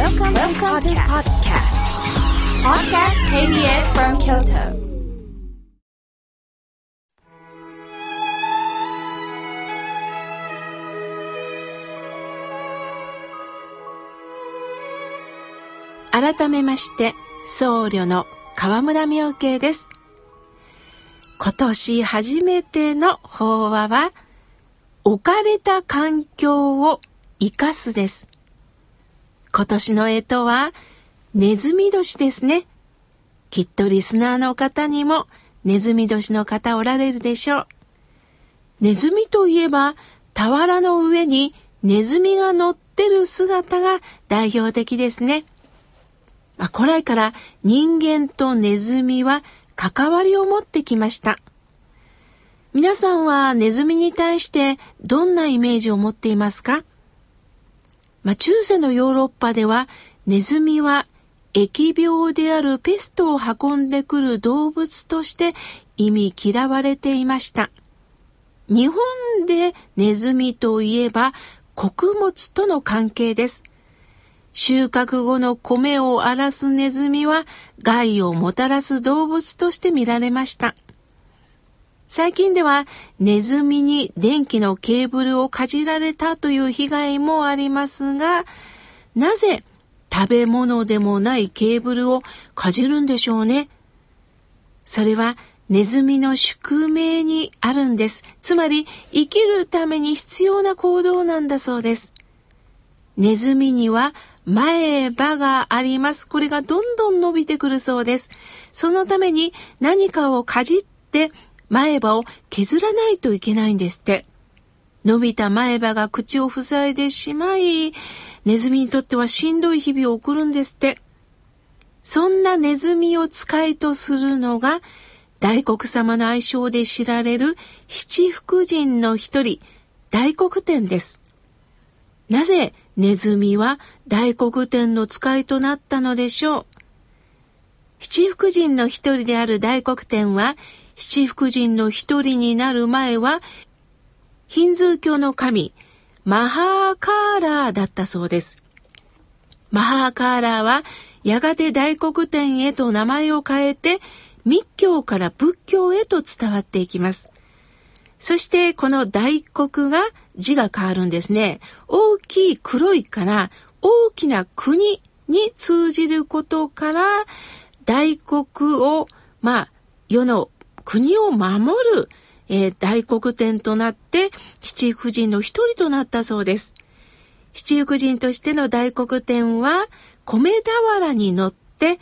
Welcome, Welcome to podcast. Podcast KBS from Kyoto. 改めまして僧侶の河村明慶です今年初めての法話は置かれた環境を生かすです今年の干支はネズミ年ですねきっとリスナーの方にもネズミ年の方おられるでしょうネズミといえば俵の上にネズミが乗ってる姿が代表的ですね。まあ、古来から人間とネズミは関わりを持ってきました。皆さんはネズミに対してどんなイメージを持っていますか、まあ、中世のヨーロッパではネズミは疫病であるペストを運んでくる動物として意味嫌われていました。日本でネズミといえば穀物との関係です。収穫後の米を荒らすネズミは害をもたらす動物として見られました。最近ではネズミに電気のケーブルをかじられたという被害もありますが、なぜ食べ物でもないケーブルをかじるんでしょうね？それはネズミの宿命にあるんです。つまり生きるために必要な行動なんだそうです。ネズミには前歯があります。これがどんどん伸びてくるそうです。そのために何かをかじって前歯を削らないといけないんですって。伸びた前歯が口を塞いでしまい、ネズミにとってはしんどい日々を送るんですって。そんなネズミを使いとするのが、大黒様の愛称で知られる七福神の一人、大黒天です。なぜネズミは大黒天の使いとなったのでしょう？七福神の一人である大黒天は、七福神の一人になる前は、ヒンズー教の神、マハーカーラーだったそうです。マハーカーラーは、やがて大黒天へと名前を変えて、密教から仏教へと伝わっていきます。そしてこの大黒が字が変わるんですね。大きい黒いから大きな国に通じることから大黒を、まあ、世の国を守る、えー、大黒天となって七福神の一人となったそうです。七福神としての大黒天は米俵に乗って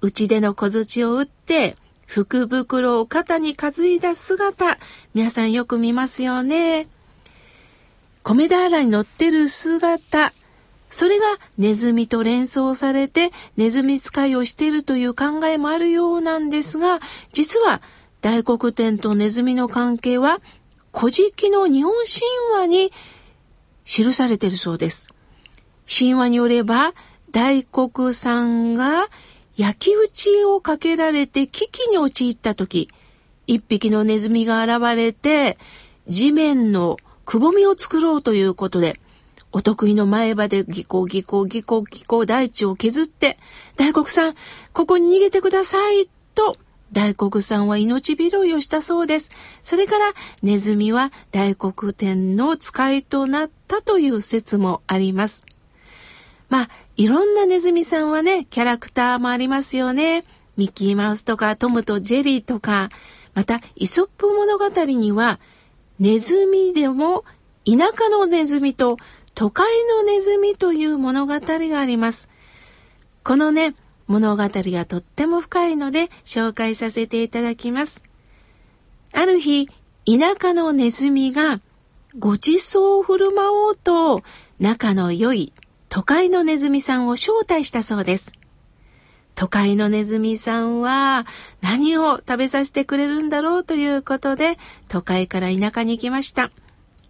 内での小槌を打って福袋を肩に担いだ姿、皆さんよく見ますよね。米俵に乗ってる姿、それがネズミと連想されてネズミ使いをしているという考えもあるようなんですが、実は大黒天とネズミの関係は古事記の日本神話に記されているそうです。神話によれば大黒さんが焼き打ちをかけられて危機に陥った時、一匹のネズミが現れて、地面のくぼみを作ろうということで、お得意の前歯でギコギコギコギコ大地を削って、大黒さん、ここに逃げてください、と、大黒さんは命拾いをしたそうです。それからネズミは大黒天の使いとなったという説もあります。まあ、いろんなネズミさんはね、キャラクターもありますよね。ミッキーマウスとかトムとジェリーとか、また、イソップ物語には、ネズミでも田舎のネズミと都会のネズミという物語があります。このね、物語がとっても深いので紹介させていただきます。ある日、田舎のネズミがごちそうを振る舞おうと仲の良い都会のネズミさんを招待したそうです。都会のネズミさんは何を食べさせてくれるんだろうということで都会から田舎に行きました。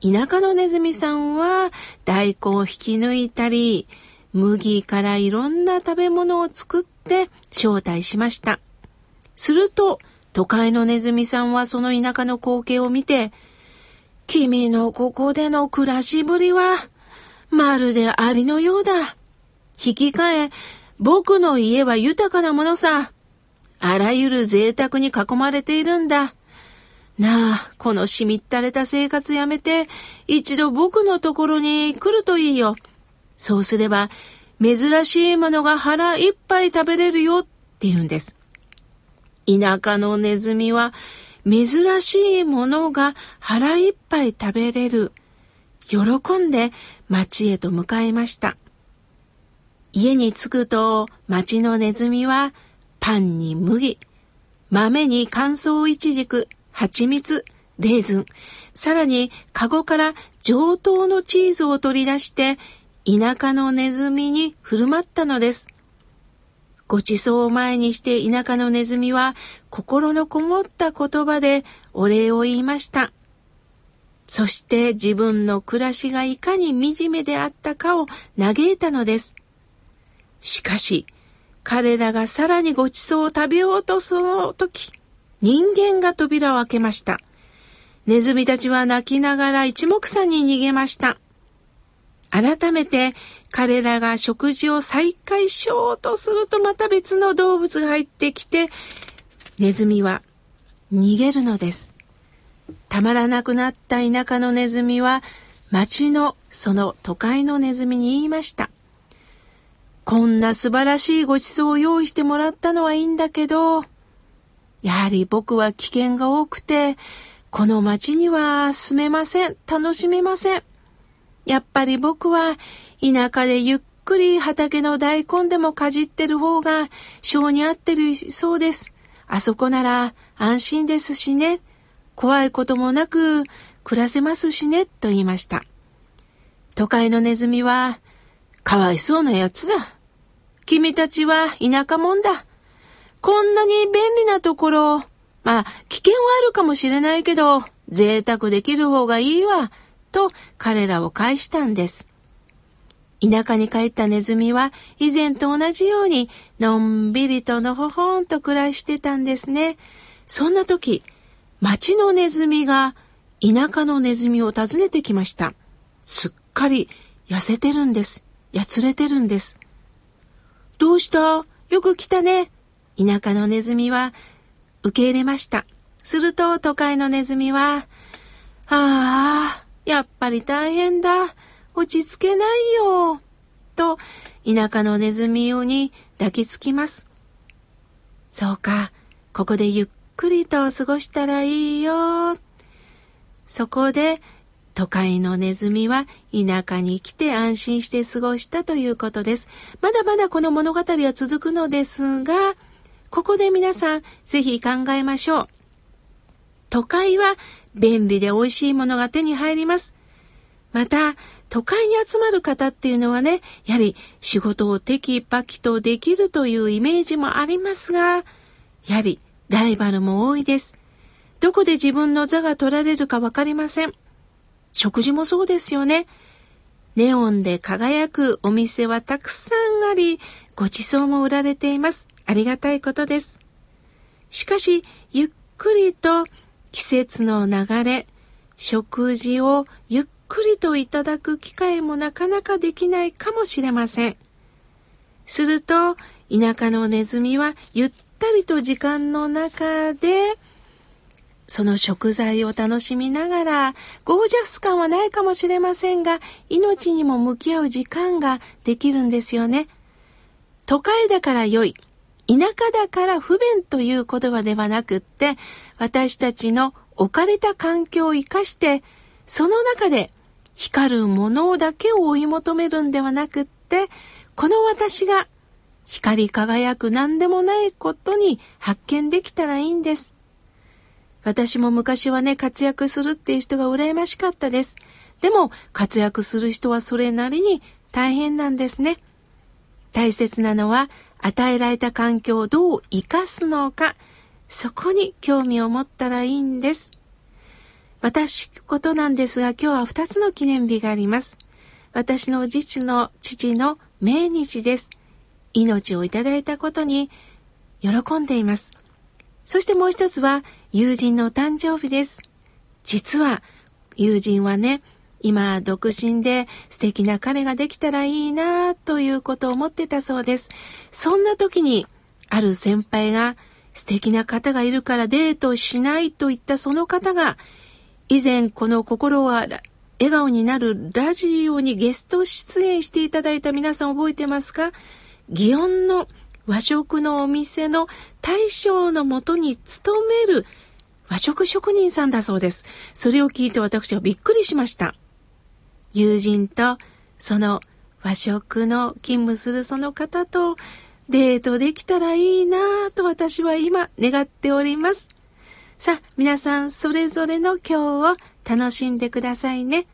田舎のネズミさんは大根を引き抜いたり麦からいろんな食べ物を作って招待しました。すると都会のネズミさんはその田舎の光景を見て君のここでの暮らしぶりはまるでアリのようだ。引き換え、僕の家は豊かなものさ。あらゆる贅沢に囲まれているんだ。なあ、このしみったれた生活やめて、一度僕のところに来るといいよ。そうすれば、珍しいものが腹いっぱい食べれるよって言うんです。田舎のネズミは、珍しいものが腹いっぱい食べれる。喜んで町へと向かいました。家に着くと町のネズミはパンに麦、豆に乾燥イチジク、蜂蜜、レーズン、さらにカゴから上等のチーズを取り出して田舎のネズミに振る舞ったのです。ごちそうを前にして田舎のネズミは心のこもった言葉でお礼を言いました。そして自分の暮らしがいかに惨めであったかを嘆いたのです。しかし、彼らがさらにごちそうを食べようとその時、人間が扉を開けました。ネズミたちは泣きながら一目散に逃げました。改めて彼らが食事を再開しようとするとまた別の動物が入ってきて、ネズミは逃げるのです。たまらなくなった田舎のネズミは町のその都会のネズミに言いました。こんな素晴らしいごちそうを用意してもらったのはいいんだけど、やはり僕は危険が多くて、この町には住めません。楽しめません。やっぱり僕は田舎でゆっくり畑の大根でもかじってる方が性に合ってるそうです。あそこなら安心ですしね。怖いこともなく暮らせますしね。と言いました。都会のネズミはかわいそうなやつだ。君たちは田舎もんだ。こんなに便利なところ、まあ、危険はあるかもしれないけど、贅沢できる方がいいわ、と彼らを返したんです。田舎に帰ったネズミは以前と同じようにのんびりとのほほんと暮らしてたんですね。そんな時、町のネズミが田舎のネズミを訪ねてきました。すっかり痩せてるんです。やつれてるんです。どうした？よく来たね。田舎のネズミは受け入れました。すると都会のネズミは、ああ、やっぱり大変だ。落ち着けないよ。と、田舎のネズミに抱きつきます。そうか、ここでゆっくりと過ごしたらいいよ。そこで都会のネズミは田舎に来て安心して過ごしたということです。まだまだこの物語は続くのですが、ここで皆さんぜひ考えましょう。都会は便利で美味しいものが手に入ります。また、都会に集まる方っていうのはね、やはり仕事をテキパキとできるというイメージもありますが、やはりライバルも多いです。どこで自分の座が取られるかわかりません。食事もそうですよね。ネオンで輝くお店はたくさんあり、ご馳走も売られています。ありがたいことです。しかし、ゆっくりと季節の流れ、食事をゆっくりといただく機会もなかなかできないかもしれません。すると、田舎のネズミはゆったりと時間の中でその食材を楽しみながら、ゴージャス感はないかもしれませんが、命にも向き合う時間ができるんですよね。都会だから良い、田舎だから不便という言葉ではなくって、私たちの置かれた環境を生かして、その中で光るものだけを追い求めるんではなくって、この私が光り輝く何でもないことに発見できたらいいんです。私も昔はね、活躍するっていう人が羨ましかったです。でも、活躍する人はそれなりに大変なんですね。大切なのは、与えられた環境をどう生かすのか、そこに興味を持ったらいいんです。私ことなんですが、今日は二つの記念日があります。私の父の父の命日です。命をいただいたことに喜んでいます。そしてもう一つは友人の誕生日です。実は友人はね、今、独身で素敵な彼ができたらいいなということを思ってたそうです。そんな時に、ある先輩が素敵な方がいるからデートしないと言ったその方が、以前この心は笑顔になるラジオにゲスト出演していただいた皆さん覚えてますか？祇園の和食のお店の大将のもとに勤める和食職人さんだそうです。それを聞いて私はびっくりしました。友人とその和食の勤務するその方とデートできたらいいなぁと私は今願っております。さあ、皆さんそれぞれの今日を楽しんでくださいね。